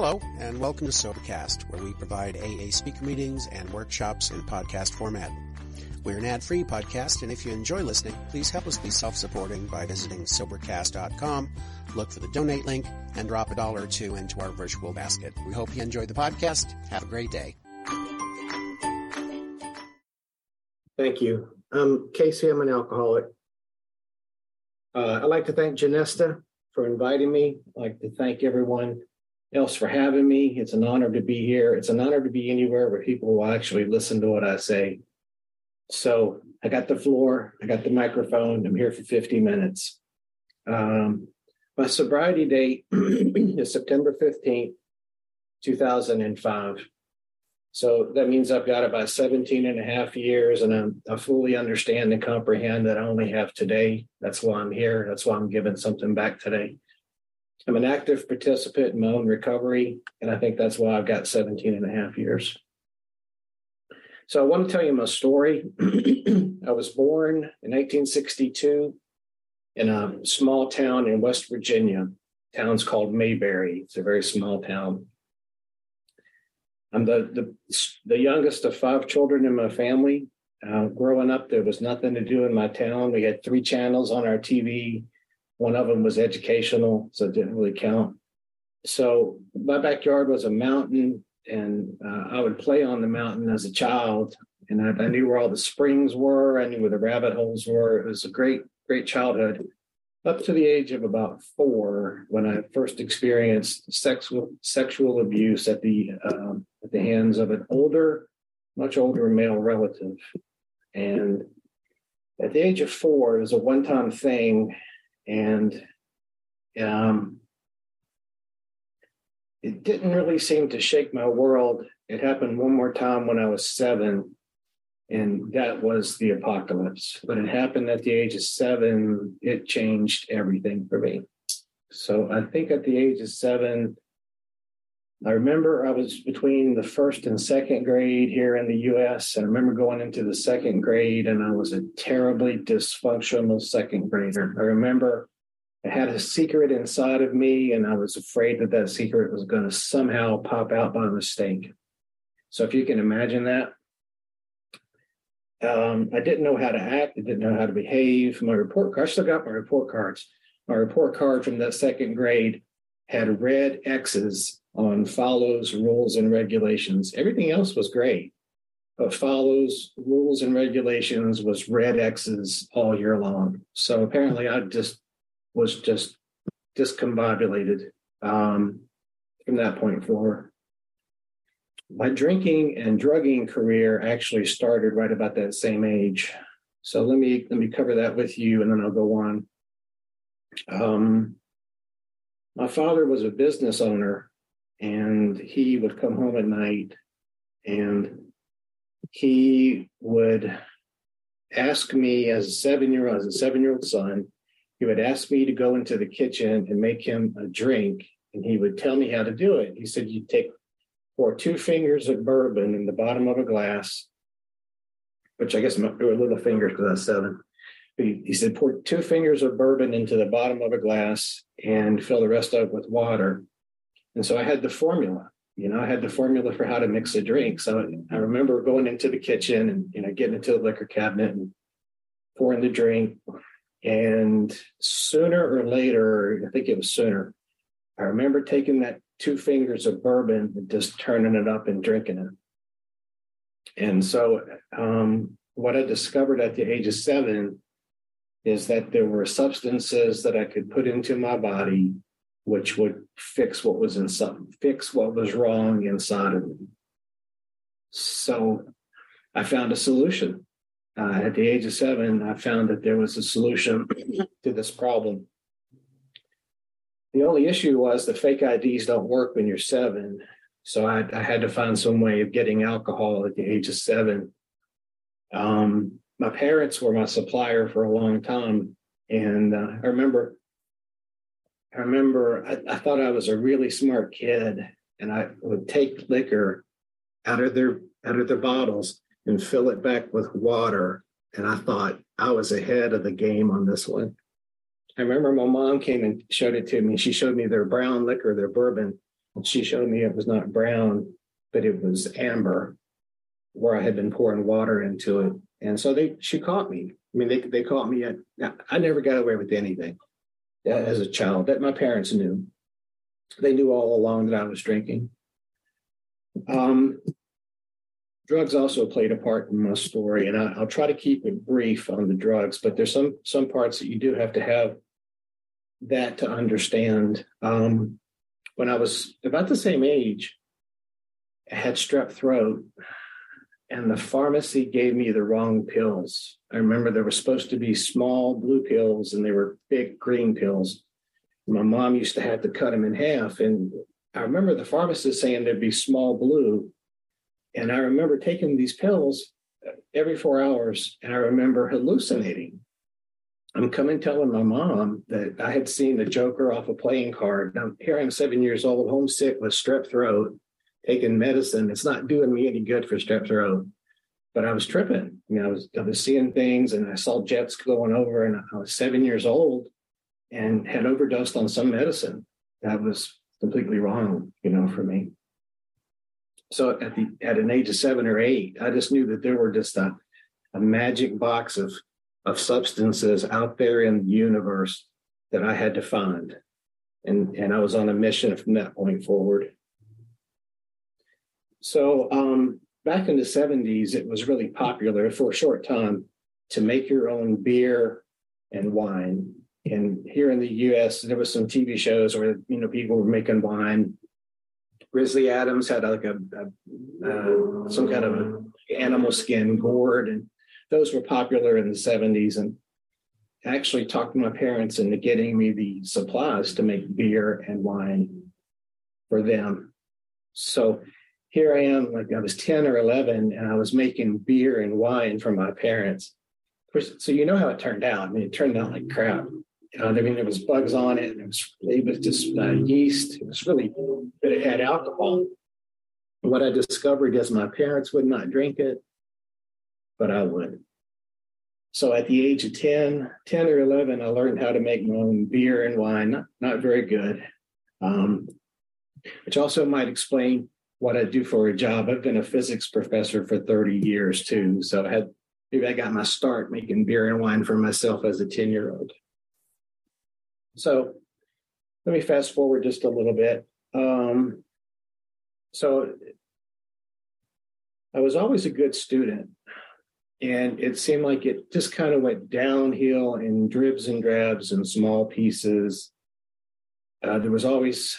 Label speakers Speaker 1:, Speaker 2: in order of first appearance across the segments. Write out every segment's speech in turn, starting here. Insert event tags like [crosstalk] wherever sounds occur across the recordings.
Speaker 1: Hello, and welcome to Sobercast, where we provide AA speaker meetings and workshops in podcast format. We're an ad-free podcast, and if you enjoy listening, please help us be self-supporting by visiting Sobercast.com, look for the donate link, and drop a dollar or two into our virtual basket. We hope you enjoy the podcast. Have a great day.
Speaker 2: Thank you. I'm Casey. I'm an alcoholic. Uh, I'd like to thank Janesta for inviting me. I'd like to thank everyone else for having me. It's an honor to be here. It's an honor to be anywhere where people will actually listen to what I say. So I got the floor, I got the microphone. I'm here for 50 minutes. Um, my sobriety date [clears throat] is September 15th, 2005. So that means I've got about 17 and a half years, and I'm, I fully understand and comprehend that I only have today. That's why I'm here. That's why I'm giving something back today. I'm an active participant in my own recovery, and I think that's why I've got 17 and a half years. So I want to tell you my story. [clears throat] I was born in 1862 in a small town in West Virginia. The town's called Mayberry. It's a very small town. I'm the, the, the youngest of five children in my family. Uh, growing up, there was nothing to do in my town. We had three channels on our TV. One of them was educational, so it didn't really count. So my backyard was a mountain, and uh, I would play on the mountain as a child. And I, I, knew where all the springs were. I knew where the rabbit holes were. It was a great, great childhood up to the age of about four when I first experienced sexual sexual abuse at the um, at the hands of an older, much older male relative. And at the age of four, it was a one time thing. And um, it didn't really seem to shake my world. It happened one more time when I was seven, and that was the apocalypse. But it happened at the age of seven, it changed everything for me. So I think at the age of seven, I remember I was between the first and second grade here in the US. And I remember going into the second grade and I was a terribly dysfunctional second grader. I remember I had a secret inside of me and I was afraid that that secret was going to somehow pop out by mistake. So if you can imagine that, um, I didn't know how to act. I didn't know how to behave. My report card, I still got my report cards. My report card from that second grade had red X's on follows, rules, and regulations. Everything else was great, but follows, rules, and regulations was red X's all year long. So apparently I just was just discombobulated um, from that point forward. My drinking and drugging career actually started right about that same age. So let me let me cover that with you, and then I'll go on. Um, my father was a business owner, and he would come home at night, and he would ask me as a seven year old, as a seven year old son, he would ask me to go into the kitchen and make him a drink, and he would tell me how to do it. He said, "You take pour two fingers of bourbon in the bottom of a glass, which I guess there were little fingers because I was seven. He, he said, pour two fingers of bourbon into the bottom of a glass and fill the rest it with water. And so I had the formula. You know, I had the formula for how to mix a drink. So I remember going into the kitchen and you know getting into the liquor cabinet and pouring the drink. And sooner or later, I think it was sooner, I remember taking that two fingers of bourbon and just turning it up and drinking it. And so, um, what I discovered at the age of seven is that there were substances that I could put into my body which would fix what was inside, fix what was wrong inside of me. So I found a solution. Uh, at the age of seven, I found that there was a solution [clears throat] to this problem. The only issue was the fake IDs don't work when you're seven. So I, I had to find some way of getting alcohol at the age of seven. Um, my parents were my supplier for a long time. And uh, I remember, I remember I, I thought I was a really smart kid and I would take liquor out of their out of their bottles and fill it back with water. And I thought I was ahead of the game on this one. I remember my mom came and showed it to me. She showed me their brown liquor, their bourbon, and She showed me it was not brown, but it was amber, where I had been pouring water into it. And so they she caught me. I mean, they they caught me at. I never got away with anything as a child that my parents knew. They knew all along that I was drinking. Um, drugs also played a part in my story, and I, will try to keep it brief on the drugs. But there's some some parts that you do have to have that to understand. Um, when I was about the same age, I had strep throat, and the pharmacy gave me the wrong pills. I remember there were supposed to be small blue pills, and they were big green pills. My mom used to have to cut them in half, and I remember the pharmacist saying there'd be small blue. And I remember taking these pills uh, every four hours, and I remember hallucinating. I'm coming telling my mom that I had seen the Joker off a playing card. Now, here I'm seven years old, homesick with strep throat, taking medicine. It's not doing me any good for strep throat. But I was tripping. I mean, I was I was seeing things, and I saw jets going over, and I was seven years old, and had overdosed on some medicine. That was completely wrong, you know, for me. So at the at an age of seven or eight, I just knew that there were just a, a magic box of of substances out there in the universe that I had to find. And and I was on a mission from that point forward. So um, back in the 70s, it was really popular for a short time to make your own beer and wine and here in the U.S., there was some TV shows where you know people were making wine. Grizzly Adams had like a, a uh, some kind of animal skin gourd, and those were popular in the '70s. And I actually talked to my parents into getting me the supplies to make beer and wine for them. So here I am, like I was 10 or 11, and I was making beer and wine for my parents. So you know how it turned out. I mean, it turned out like crap. Uh, I mean, there was bugs on it. And it was it was just uh, yeast. It was really, but it had alcohol. What I discovered is my parents would not drink it, but I would. So at the age of 10, 10 or 11, I learned how to make my own beer and wine. Not, not very good, um, which also might explain what I do for a job. I've been a physics professor for 30 years too. So I had maybe I got my start making beer and wine for myself as a 10 year old. So let me fast forward just a little bit. Um, so I was always a good student, and it seemed like it just kind of went downhill in dribs and drabs and small pieces. Uh, there was always,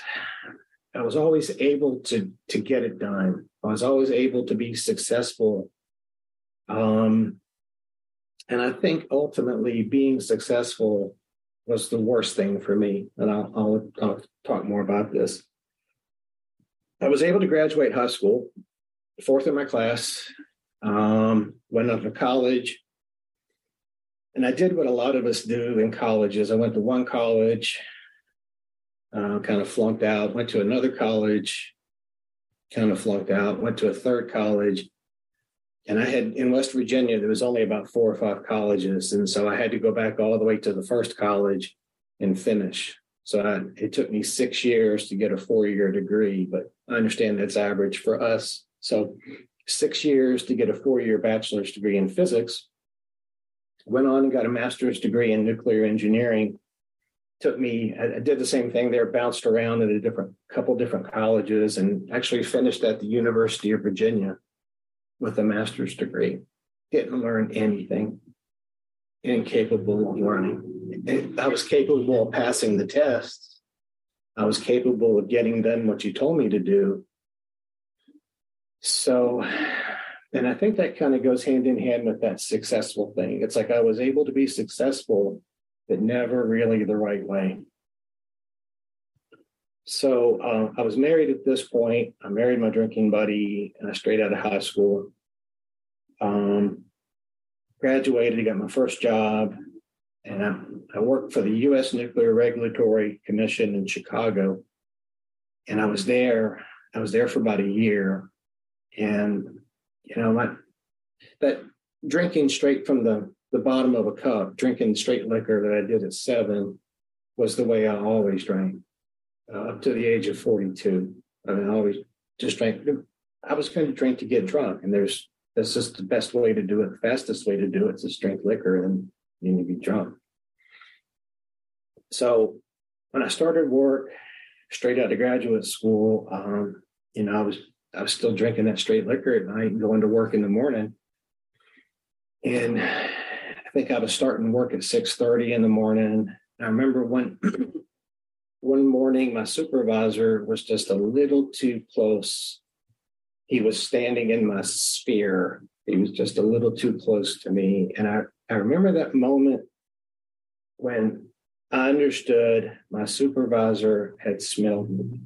Speaker 2: I was always able to to get it done. I was always able to be successful. Um, and I think ultimately being successful was the worst thing for me. And I'll, I'll, talk more about this. I was able to graduate high school, fourth in my class, um, went up to college. And I did what a lot of us do in colleges. I went to one college, uh, kind of flunked out, went to another college, kind of flunked out, went to a third college, and I had in West Virginia, there was only about four or five colleges. And so I had to go back all the way to the first college and finish. So I, it took me six years to get a four year degree, but I understand that's average for us. So six years to get a four year bachelor's degree in physics. Went on and got a master's degree in nuclear engineering. Took me, I did the same thing there, bounced around at a different couple different colleges and actually finished at the University of Virginia with a master's degree, didn't learn anything, incapable of learning. I was capable of passing the tests. I was capable of getting done what you told me to do. So, and I think that kind of goes hand in hand with that successful thing. It's like I was able to be successful, but never really the right way. So uh, I was married at this point. I married my drinking buddy uh, straight out of high school. Um, graduated, got my first job, and I, I worked for the U.S. Nuclear Regulatory Commission in Chicago. And I was there. I was there for about a year, and you know, my that drinking straight from the the bottom of a cup, drinking straight liquor that I did at seven, was the way I always drank uh, up to the age of 42. I mean, I always just drank. I was going to drink to get drunk, and there's that's just the best way to do it. The fastest way to do it is to drink liquor and you need to be drunk. So when I started work straight out of graduate school, um, you know, I was I was still drinking that straight liquor at night and going to work in the morning. And I think I was starting work at 6:30 in the morning. I remember one [clears throat] one morning my supervisor was just a little too close. He was standing in my sphere. He was just a little too close to me. And I, I remember that moment when I understood my supervisor had smelled me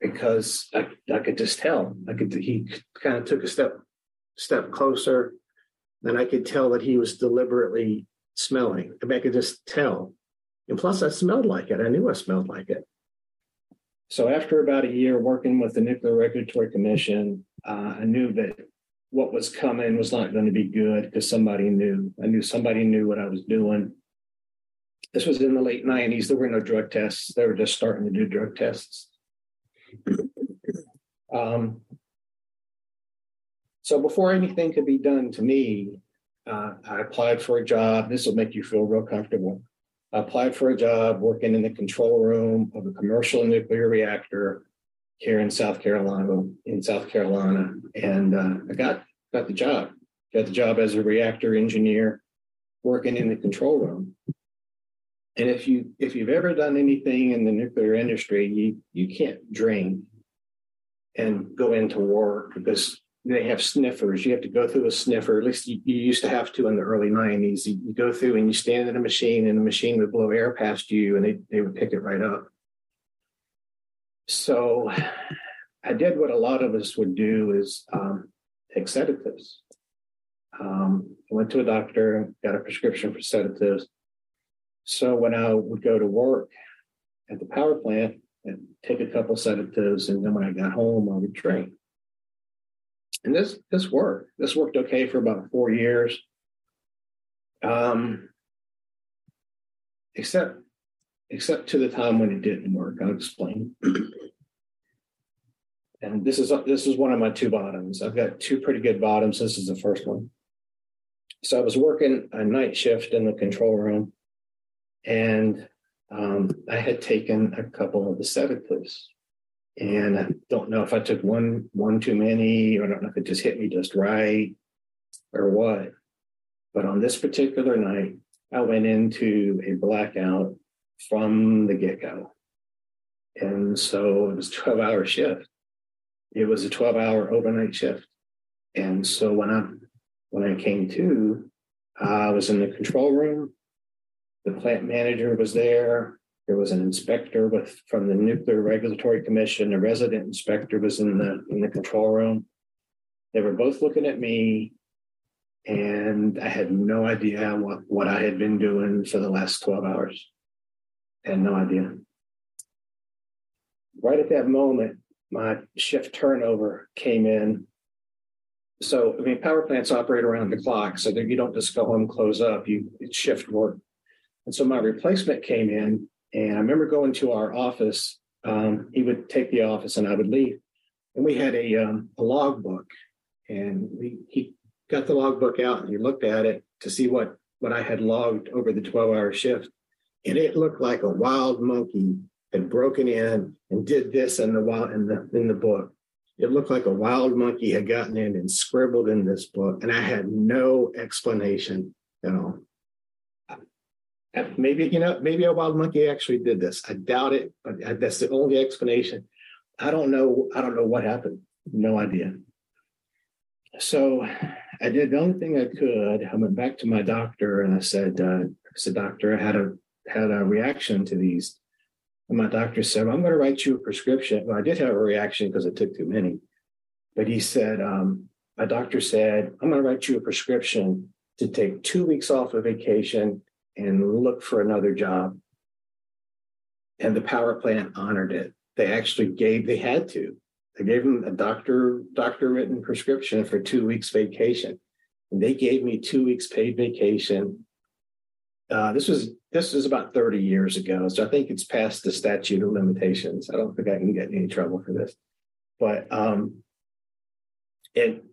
Speaker 2: because I, I could just tell. I could he kind of took a step step closer, and I could tell that he was deliberately smelling. I, mean, I could just tell. And plus I smelled like it. I knew I smelled like it. So after about a year working with the Nuclear Regulatory Commission, uh, I knew that what was coming was not going to be good because somebody knew. I knew somebody knew what I was doing this was in the late 90s. There were no drug tests. They were just starting to do drug tests. Um, so before anything could be done to me, uh, I applied for a job. This will make you feel real comfortable. I applied for a job working in the control room of a commercial nuclear reactor here in South Carolina. In South Carolina, and uh, I got got the job. Got the job as a reactor engineer, working in the control room. And if you if you've ever done anything in the nuclear industry, you you can't drink and go into work because they have sniffers. You have to go through a sniffer. At least you, you used to have to in the early 90s. You, you, go through and you stand in a machine, and the machine would blow air past you, and they, they would pick it right up. So I did what a lot of us would do is um, take sedatives. Um, I went to a doctor, got a prescription for sedatives. So when I would go to work at the power plant and take a couple sedatives, and then when I got home, I would drink. And this this worked. This worked okay for about four years. Um, except except to the time when it didn't work. I'll explain. [clears throat] and this is this is one of my two bottoms. I've got two pretty good bottoms. This is the first one. So I was working a night shift in the control room and um, I had taken a couple of the sedatives. And I don't know if I took one one too many, or I don't know if it just hit me just right or what. But on this particular night, I went into a blackout from the get-go. And so it was a 12 hour shift. It was a 12 hour overnight shift. And so when I when I came to, I was in the control room the plant manager was there. There was an inspector with from the Nuclear Regulatory Commission. A resident inspector was in the in the control room. They were both looking at me, and I had no idea what what I had been doing for the last twelve hours. I had no idea. Right at that moment, my shift turnover came in. So, I mean, power plants operate around the clock, so that you don't just go home, close up. You shift work and so my replacement came in, and I remember going to our office. Um, he would take the office, and I would leave. And we had a um, a log book, and we, he got the log book out and he looked at it to see what what I had logged over the twelve hour shift, and it looked like a wild monkey had broken in and did this in the wild in the in the book. It looked like a wild monkey had gotten in and scribbled in this book, and I had no explanation at all maybe you know maybe a wild monkey actually did this. I doubt it but that's the only explanation. I don't know i don't know what happened. No idea. So i did the only thing i could. I went back to my doctor and i said uh, i said doctor i had a had a reaction to these. And my doctor said well, i'm going to write you a prescription. Well i did have a reaction because i took too many. But he said um, my doctor said i'm going to write you a prescription to take two weeks off of vacation and look for another job. And the power plant honored it. They actually gave, they had to. They gave him a doctor, doctor written prescription for two weeks vacation. And they gave me two weeks paid vacation uh, this was this was about 30 years ago, so I think it's past the statute of limitations. I don't think I can get any trouble for this, but um, it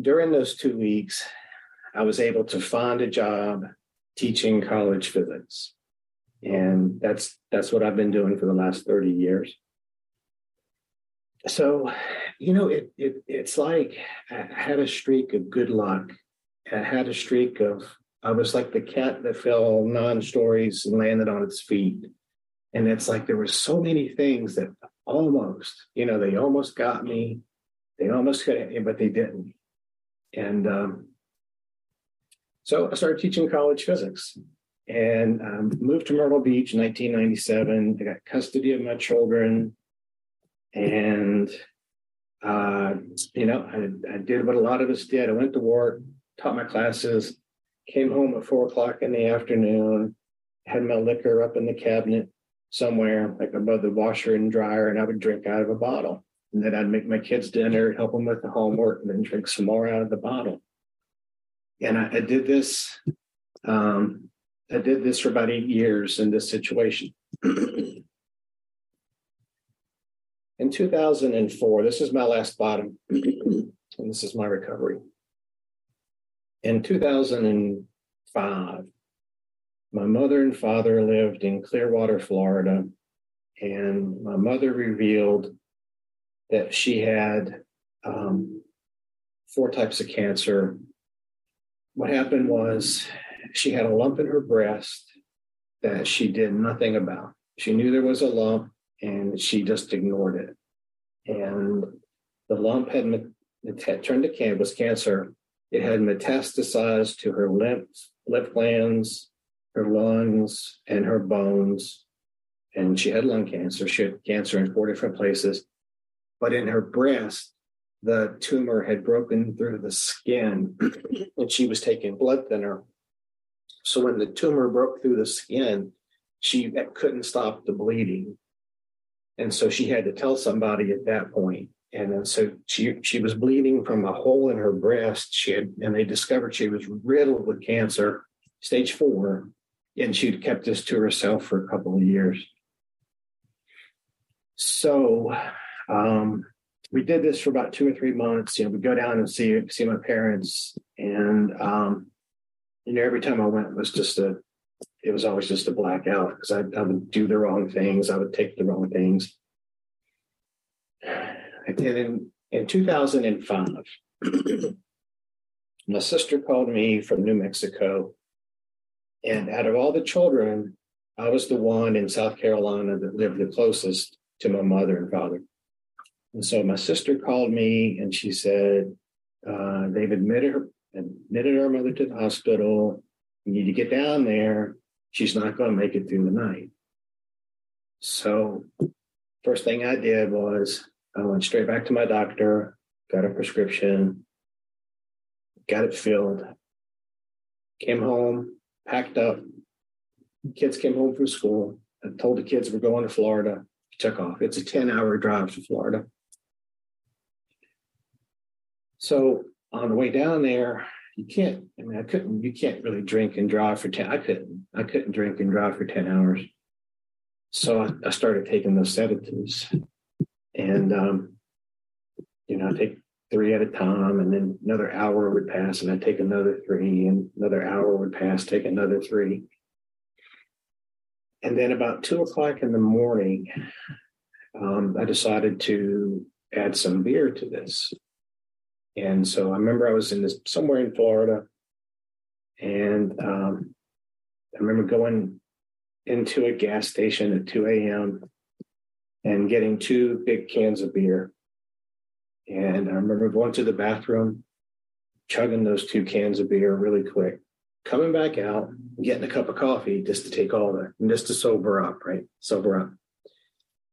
Speaker 2: during those two weeks, I was able to find a job teaching college physics, and that's that's what I've been doing for the last 30 years. So, you know, it, it it's like I had a streak of good luck. I had a streak of I was like the cat that fell nine stories and landed on its feet. And it's like there were so many things that almost, you know, they almost got me. They almost could, but they didn't. And um, so I started teaching college physics and um, moved to Myrtle Beach in 1997. I got custody of my children. And, uh, you know, I, I did what a lot of us did. I went to work, taught my classes, came home at four o'clock in the afternoon, had my liquor up in the cabinet somewhere, like above the washer and dryer, and I would drink out of a bottle. And then I'd make my kids dinner, help them with the homework, and then drink some more out of the bottle. And I, I did this. Um, I did this for about eight years in this situation. [clears throat] in 2004, this is my last bottom, [clears throat] and this is my recovery in 2005, my mother and father lived in Clearwater, Florida, and my mother revealed that she had um, four types of cancer. What happened was she had a lump in her breast that she did nothing about. She knew there was a lump and she just ignored it. And the lump had, had turned to cancer, was cancer, it had metastasized to her lymph, lymph glands, her lungs, and her bones. And she had lung cancer. She had cancer in four different places. But in her breast, the tumor had broken through the skin and she was taking blood thinner. So when the tumor broke through the skin, she couldn't stop the bleeding. And so she had to tell somebody at that point. and then so she she was bleeding from a hole in her breast. She had, and they discovered she was riddled with cancer, stage four, and she'd kept this to herself for a couple of years. So um, we did this for about two or three months. You know, we go down and see see my parents, and um, you know, every time I went it was just a, it was always just a blackout because I, I would do the wrong things, I would take the wrong things and in, in 2005, my sister called me from New Mexico. And out of all the children, I was the one in South Carolina that lived the closest to my mother and father. And so my sister called me and she said, uh, they've admitted her, admitted our mother to the hospital. You need to get down there. She's not going to make it through the night. So first thing I did was I went straight back to my doctor, got a prescription, got it filled, came home, packed up. Kids came home from school. I told the kids we're going to Florida. Took off. It's a 10 hour drive to Florida. So on the way down there, you can't, I mean, I couldn't, you can't really drink and drive for 10. I couldn't, I couldn't drink and drive for 10 hours. So I, I started taking those sedatives and um, you know, I take three at a time, and then another hour would pass, and I'd take another three, and another hour would pass, take another three. And then about two o'clock in the morning, um, I decided to add some beer to this. And so I remember I was in this somewhere in Florida, and um, I remember going into a gas station at 2 a.m and getting two big cans of beer. And I remember going to the bathroom, chugging those two cans of beer really quick, coming back out, getting a cup of coffee just to take all that, just to sober up, right? Sober up.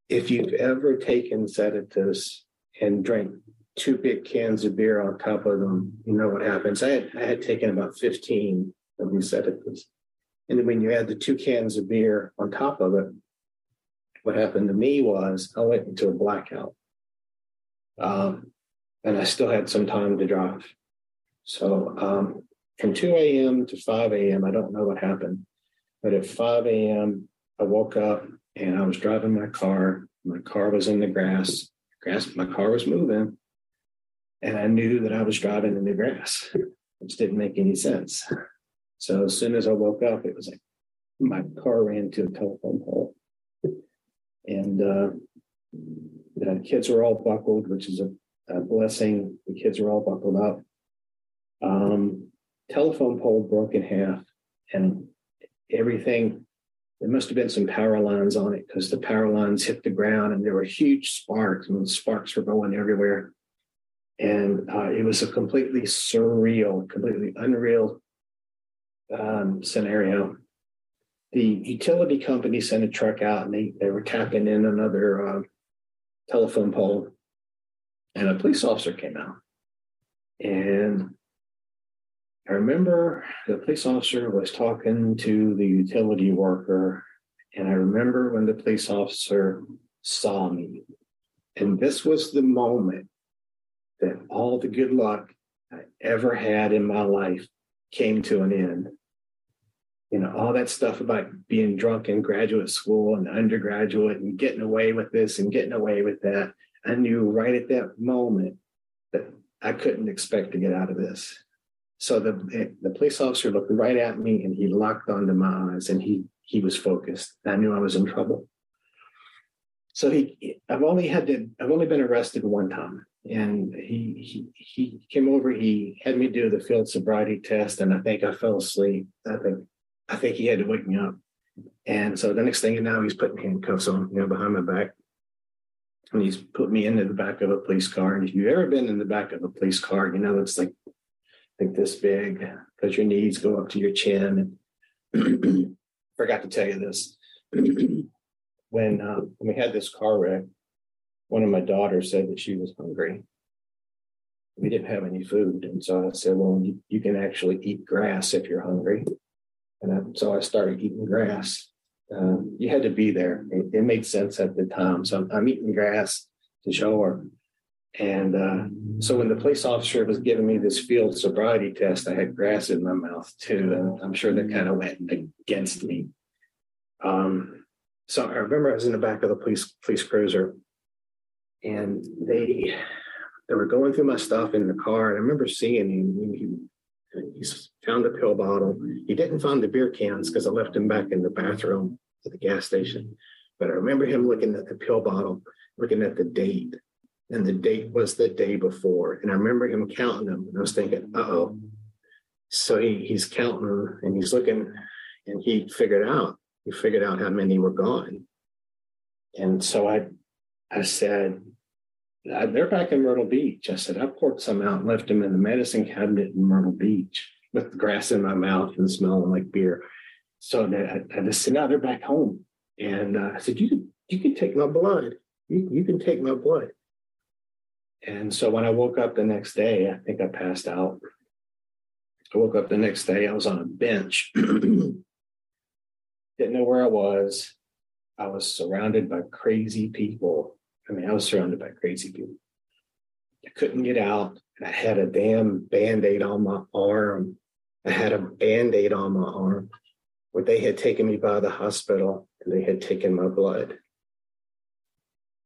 Speaker 2: If you've ever taken sedatives and drank two big cans of beer on top of them, you know what happens. I had, I had taken about 15 of these sedatives. And then when you add the two cans of beer on top of it, what happened to me was I went into a blackout. Um, and I still had some time to drive. So um, from 2 a.m. to 5 a.m., I don't know what happened. But at 5 a.m., I woke up and I was driving my car. My car was in the grass. Grass, my car was moving. And I knew that I was driving in the grass, which didn't make any sense. So as soon as I woke up, it was like my car ran to a telephone pole. And uh, the kids were all buckled, which is a, a blessing. The kids were all buckled up. Um, telephone pole broke in half, and everything. There must have been some power lines on it because the power lines hit the ground, and there were huge sparks. and sparks were going everywhere, and uh, it was a completely surreal, completely unreal um, scenario. The utility company sent a truck out, and they they were tapping in another uh, telephone pole, and a police officer came out, and I remember the police officer was talking to the utility worker, and I remember when the police officer saw me. And this was the moment that all the good luck I ever had in my life came to an end. You know, all that stuff about being drunk in graduate school and undergraduate and getting away with this and getting away with that. I knew right at that moment that I couldn't expect to get out of this. So the the police officer looked right at me and he locked onto my eyes and he he was focused. I knew I was in trouble. So he I've only had to I've only been arrested one time. And he he he came over, he had me do the field sobriety test, and I think I fell asleep. I think I think he had to wake me up. And so the next thing you know, he's putting handcuffs on, you know, behind my back. And he's put me into the back of a police car. And if you've ever been in the back of a police car, you know it's like like this big because your knees go up to your chin. And [clears throat] forgot to tell you this. [clears throat] when uh, when we had this car wreck, one of my daughters said that she was hungry. We didn't have any food, and so I said, "Well, you, you can actually eat grass if you're hungry." And I, so I started eating grass. Uh, you had to be there; it, it, made sense at the time. So I'm, I'm eating grass to show her and uh, so when the police officer was giving me this field sobriety test, I had grass in my mouth too. And I'm sure that kind of went against me. Um, so I remember I was in the back of the police police cruiser and they they were going through my stuff in the car. And I remember seeing him. He, he found a pill bottle. He didn't find the beer cans because I left him back in the bathroom at the gas station. But I remember him looking at the pill bottle, looking at the date and the date was the day before. And I remember him counting them, and I was thinking, "Uh oh." So he, he's counting them, and he's looking, and he figured out he figured out how many were gone. And so I, I said, "They're back in Myrtle Beach." I said, "I poured some out and left them in the medicine cabinet in Myrtle Beach with the grass in my mouth and smelling like beer." So I, just said, "Now they're back home." And uh, I said, "You can you can take my blood. You, you can take my blood." And so when I woke up the next day, I think I passed out. I woke up the next day, I was on a bench. [clears throat] Didn't know where I was. I was surrounded by crazy people. I mean, I was surrounded by crazy people. I couldn't get out. and I had a damn band aid on my arm. I had a band aid on my arm where they had taken me by the hospital and they had taken my blood.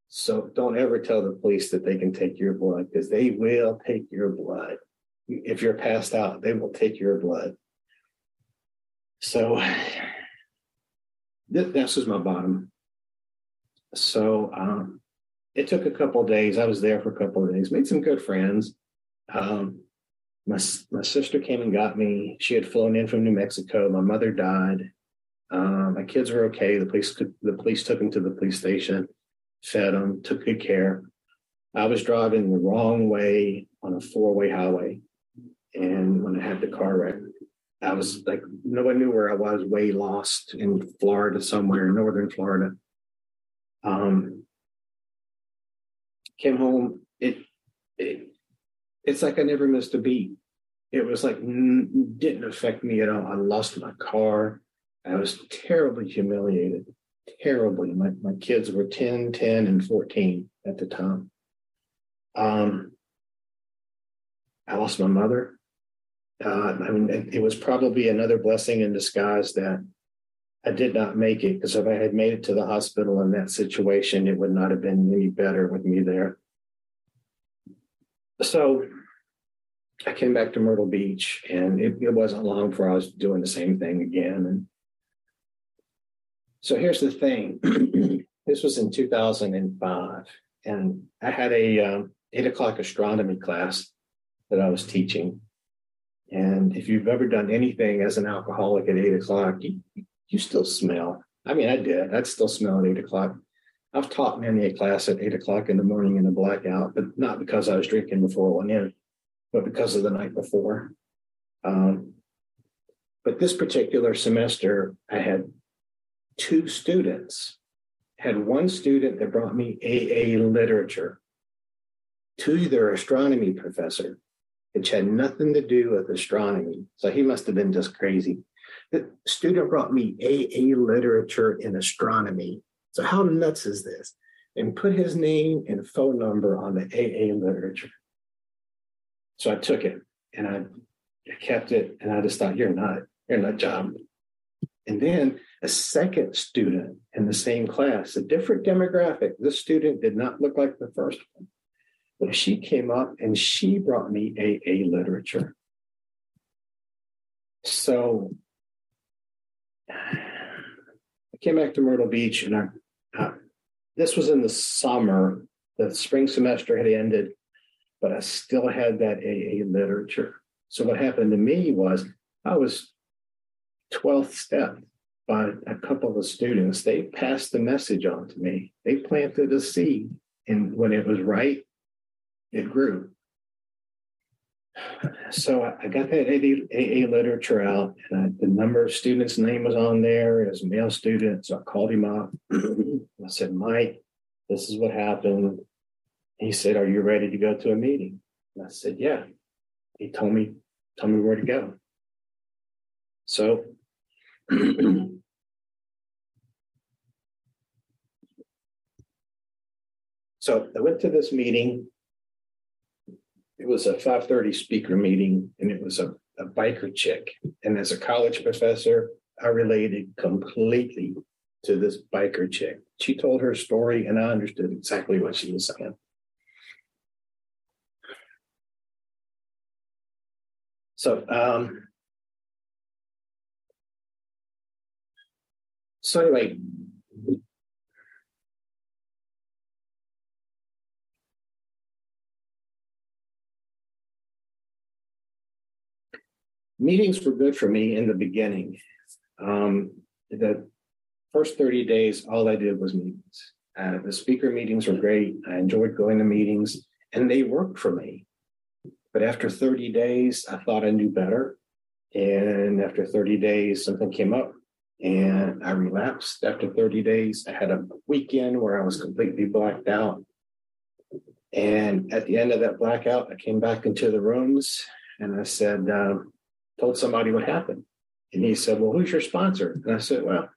Speaker 2: So don't ever tell the police that they can take your blood because they will take your blood. If you're passed out, they will take your blood. So this was my bottom. So um, it took a couple days. I was there for a couple of days, made some good friends. Um, my my sister came and got me. She had flown in from New Mexico. My mother died. Um, my kids were okay. The police the police took them to the police station fed them, took good care. I was driving the wrong way on a four way highway. And when I had the car wreck, I was like, nobody knew where I was, way lost in Florida, somewhere northern Florida. Um, came home. It, it it's like I never missed a beat. It was like n- didn't affect me at all. I lost my car. I was terribly humiliated terribly. My, my kids were 10, 10, and 14 at the time. Um, I lost my mother. Uh, I mean, it, it was probably another blessing in disguise that I did not make it because if I had made it to the hospital in that situation, it would not have been any better with me there. So I came back to Myrtle Beach, and it, it wasn't long before I was doing the same thing again. And so here's the thing [clears throat] this was in 2005, and I had a um, eight o'clock astronomy class that I was teaching. And if you've ever done anything as an alcoholic at eight o'clock, you, you still smell. I mean, I did. I'd still smell at eight o'clock. I've taught many a class at eight o'clock in the morning in a blackout, but not because I was drinking before went in, but because of the night before. Um, but this particular semester, I had two students. Had one student that brought me AA literature to their astronomy professor, which had nothing to do with astronomy. So he must have been just crazy. The student brought me AA literature in astronomy. So how nuts is this? And put his name and phone number on the AA literature. So I took it and I kept it, and I just thought, you're not, you're not job. And then a second student in the same class, a different demographic. This student did not look like the first one, but she came up and she brought me AA literature. So [sighs] I came back to Myrtle Beach, and I, uh, this was in the summer. The spring semester had ended, but I still had that AA literature. So what happened to me was I was 12th step by a couple of students. They passed the message on to me. They planted a seed, and when it was right, it grew so I got that AA literature out, and I, the number of students' name was on there as a male student. So I called him up. [clears throat] I said, Mike, this is what happened. He said, Are you ready to go to a meeting? And I said, Yeah. He told me, "Tell me where to go. So [clears throat] so I went to this meeting it was a 5:30 speaker meeting, and it was a, a biker chick. And as a college professor, I related completely to this biker chick. She told her story, and I understood exactly what she was saying. So, um, so anyway, meetings were good for me in the beginning. Um, the first 30 days, all I did was meetings. Uh, the speaker meetings were great. I enjoyed going to meetings and they worked for me. But after 30 days, I thought I knew better. And after 30 days, something came up and I relapsed. After 30 days, I had a weekend where I was completely blacked out. And at the end of that blackout, I came back into the rooms and I said, um, told somebody what happened. And he said, Well, who's your sponsor? And I said, Well,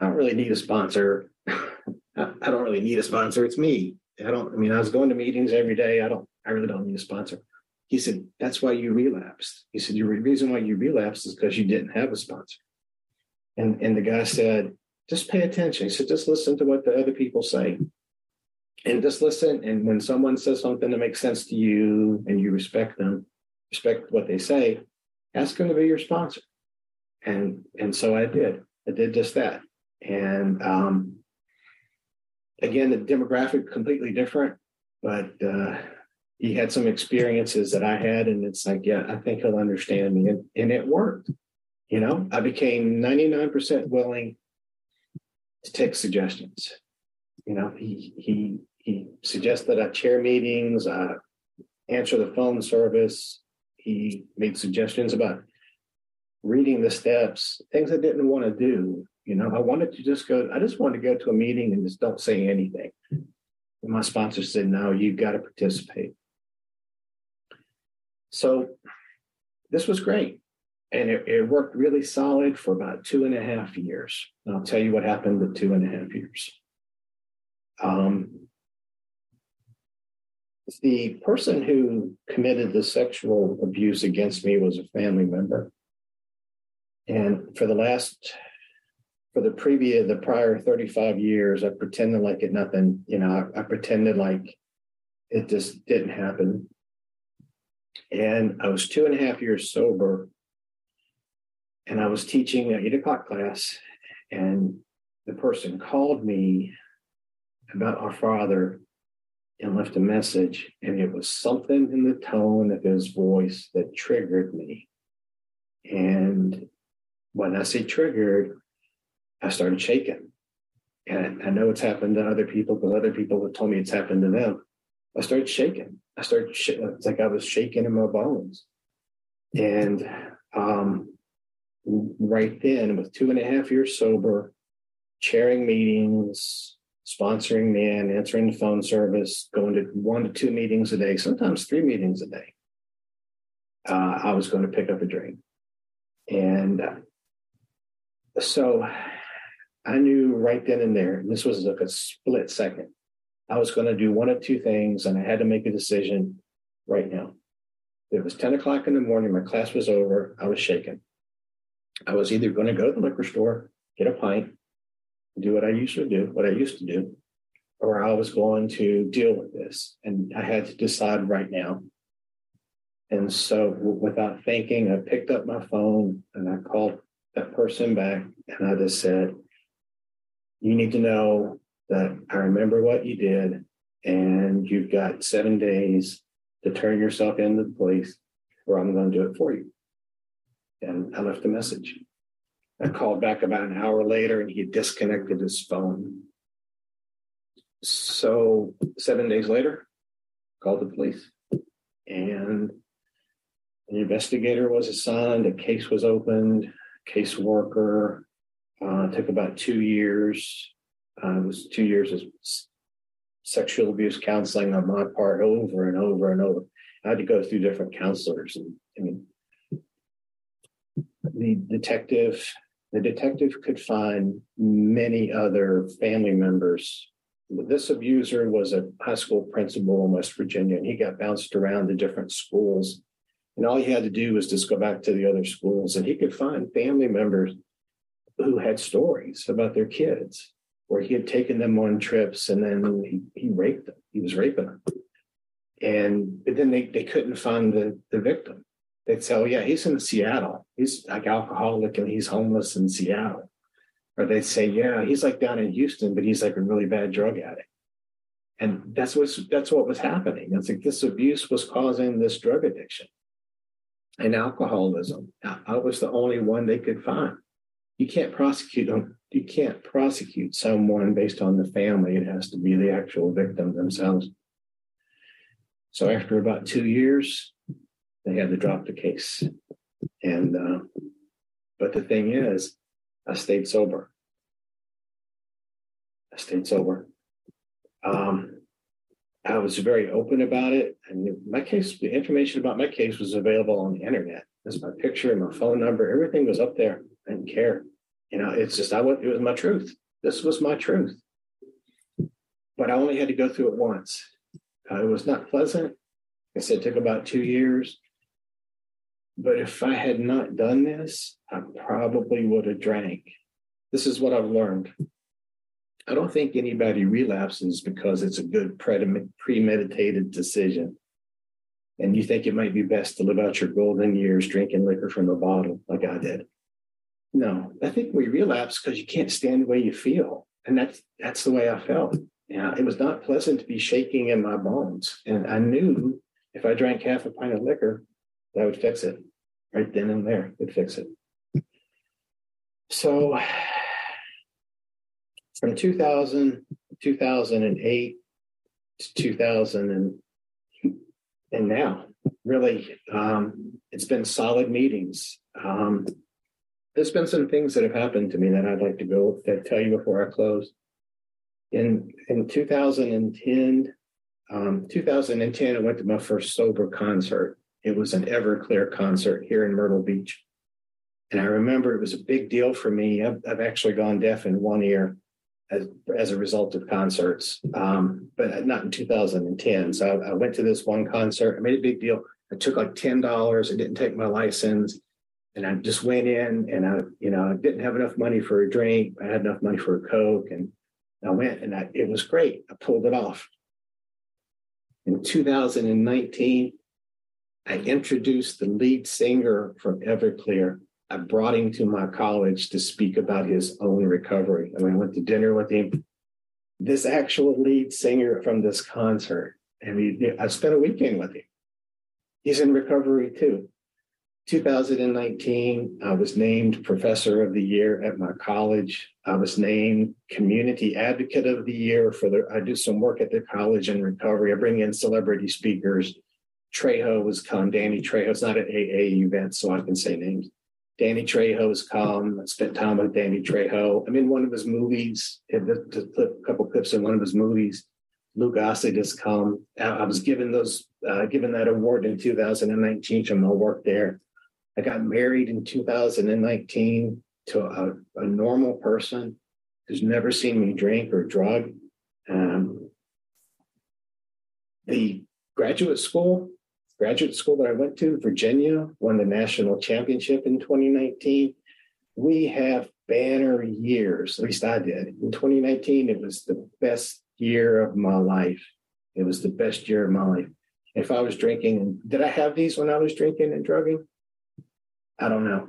Speaker 2: I don't really need a sponsor. [laughs] I don't really need a sponsor. It's me. I don't, I mean, I was going to meetings every day. I don't, I really don't need a sponsor. He said, That's why you relapsed. He said, Your reason why you relapsed is because you didn't have a sponsor. And, and the guy said, Just pay attention. He said, Just listen to what the other people say. And just listen. And when someone says something that makes sense to you and you respect them, respect what they say, ask them to be your sponsor. And and so I did. I did just that. And um, again, the demographic completely different, but uh, he had some experiences that I had, and it's like, yeah, I think he'll understand me, and, and it worked. You know, I became ninety nine percent willing to take suggestions. You know, he he he suggested I chair meetings, I answer the phone service, he made suggestions about reading the steps, things I didn't want to do. You know, I wanted to just go, I just wanted to go to a meeting and just don't say anything. And my sponsor said, no, you've got to participate. So this was great. And it, it, worked really solid for about two and a half years. And I'll tell you what happened in two and a half years. Um, the person who committed the sexual abuse against me was a family member. And for the last for the previous, the prior 35 years, I pretended like it nothing, you know, I, I pretended like it just didn't happen. And I was two and a half years sober. And I was teaching an eight o'clock class, and the person called me about our father and left a message. And it was something in the tone of his voice that triggered me. And when I say triggered, I started shaking. And I know it's happened to other people, but other people have told me it's happened to them. I started shaking. I started, sh- it's like I was shaking in my bones. And um, right then, with two and a half years sober, chairing meetings, sponsoring men, answering the phone service, going to one to two meetings a day, sometimes three meetings a day, uh, I was going to pick up a drink. And uh, so I knew right then and there, and this was like a split second, I was going to do one of two things, and I had to make a decision right now. It was 10 o'clock in the morning, my class was over, I was shaken. I was either going to go to the liquor store, get a pint, do what I usually do, what I used to do, or I was going to deal with this. And I had to decide right now. And so without thinking, I picked up my phone and I called that person back and I just said, You need to know that I remember what you did, and you've got seven days to turn yourself into the police, or I'm going to do it for you. And I left a message. I called back about an hour later and he had disconnected his phone. So seven days later, called the police. And an investigator was assigned, a case was opened, caseworker. Uh, took about two years. Uh, it was two years of sexual abuse counseling on my part over and over and over. I had to go through different counselors. And I mean, the detective the detective could find many other family members. This abuser was a high school principal in West Virginia, and he got bounced around to different schools. And all he had to do was just go back to the other schools, and he could find family members who had stories about their kids, where he had taken them on trips and then he, he raped them. He was raping them. And then they, they couldn't find the, the victim they'd say, "Oh yeah, he's in Seattle. He's like alcoholic and he's homeless in Seattle." Or they'd say, "Yeah, he's like down in Houston, but he's like a really bad drug addict." And that's what's that's what was happening. It's like this abuse was causing this drug addiction and alcoholism. I was the only one they could find. You can't prosecute them. You can't prosecute someone based on the family. It has to be the actual victim themselves. So after about two years, they had to drop the case. And, uh, but the thing is, I stayed sober. I stayed sober. Um, I was very open about it. And my case, the information about my case was available on the internet. There's my picture and my phone number. Everything was up there. I didn't care. You know, it's just, I went, it was my truth. This was my truth. But I only had to go through it once. Uh, it was not pleasant. I said it took about two years. But if I had not done this, I probably would have drank. This is what I've learned. I don't think anybody relapses because it's a good premeditated decision. And you think it might be best to live out your golden years drinking liquor from a bottle like I did. No, I think we relapse because you can't stand the way you feel. And that's that's the way I felt. Yeah, it was not pleasant to be shaking in my bones. And I knew if I drank half a pint of liquor, that would fix it right then and there. It'd fix it. So from 2000, 2008 to 2000 and, and now, really, um, it's been solid meetings. Um, there's been some things that have happened to me that I'd like to go that tell you before I close. In in 2010, um, 2010, I went to my first sober concert. It was an Everclear concert here in Myrtle Beach. And I remember it was a big deal for me. I've, I've actually gone deaf in one ear as, as a result of concerts, um, but not in 2010. So I, I, went to this one concert. I made a big deal. I took like $10. I didn't take my license. and I just went in and I, you know, I didn't have enough money for a drink. I had enough money for a Coke and I went and I, it was great. I pulled it off. In 2019, I introduced the lead singer from Everclear. I brought him to my college to speak about his own recovery. I mean, I went to dinner with him. This actual lead singer from this concert, and we, I spent a weekend with him. He's in recovery too. 2019, I was named Professor of the Year at my college. I was named Community Advocate of the Year for the. I do some work at the college in recovery. I bring in celebrity speakers. Trejo was come. Danny Trejo. It's not an AA event, so I can say names. Danny Trejo has come. I spent time with Danny Trejo. I'm in one of his movies. To put a couple clips in one of his movies. Lou Gossett has come. I was given those, uh, given that award in 2019 for my work there. I got married in 2019 to a, a normal person who's never seen me drink or drug. Um, the graduate school, graduate school that I went to, Virginia, won the national championship in 2019. We have banner years, at least I did. In 2019, it was the best year of my life. It was the best year of my life. If I was drinking, did I have these when I was drinking and drugging? I don't know.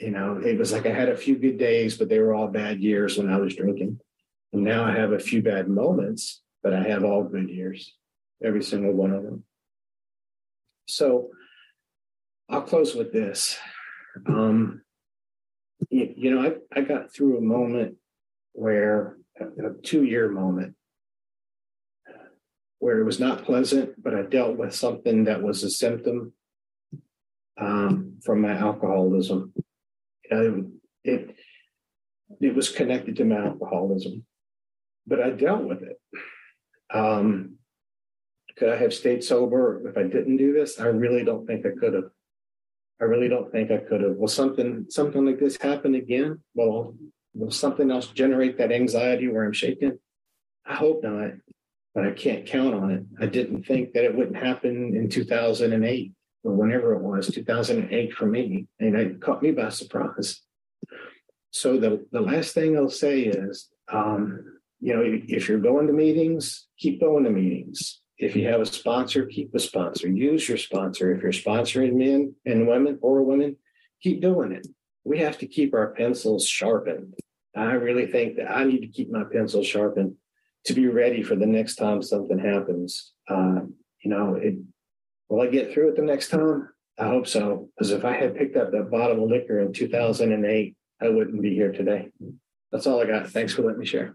Speaker 2: You know, it was like I had a few good days, but they were all bad years when I was drinking. And now I have a few bad moments, but I have all good years, every single one of them. So I'll close with this. Um, you, you know, I, I got through a moment where a two year moment where it was not pleasant, but I dealt with something that was a symptom um, from my alcoholism. Um, it it was connected to my alcoholism, but I dealt with it. Um, could I have stayed sober if I didn't do this? I really don't think I could have. I really don't think I could have. Will something something like this happen again? Well, will something else generate that anxiety where I'm shaking? I hope not, but I can't count on it. I didn't think that it wouldn't happen in 2008 or whenever it was, 2008 for me, and it caught me by surprise. So the, the last thing I'll say is, um, you know, if you're going to meetings, keep going to meetings. If you have a sponsor, keep a sponsor. Use your sponsor. If you're sponsoring men and women or women, keep doing it. We have to keep our pencils sharpened. I really think that I need to keep my pencil sharpened to be ready for the next time something happens. Uh, you know, it, Will I get through it the next time? I hope so. Because if I had picked up that bottle of liquor in 2008, I wouldn't be here today. That's all I got. Thanks for letting me share.